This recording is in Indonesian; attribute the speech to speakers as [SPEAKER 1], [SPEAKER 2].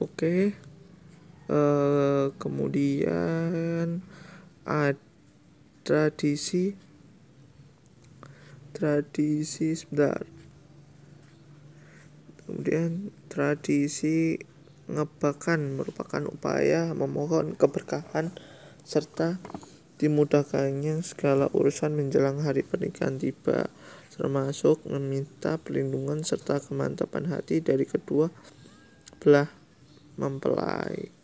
[SPEAKER 1] Oke. Uh, kemudian ada tradisi tradisi sebentar kemudian tradisi ngebakan merupakan upaya memohon keberkahan serta dimudahkannya segala urusan menjelang hari pernikahan tiba termasuk meminta perlindungan serta kemantapan hati dari kedua belah mempelai.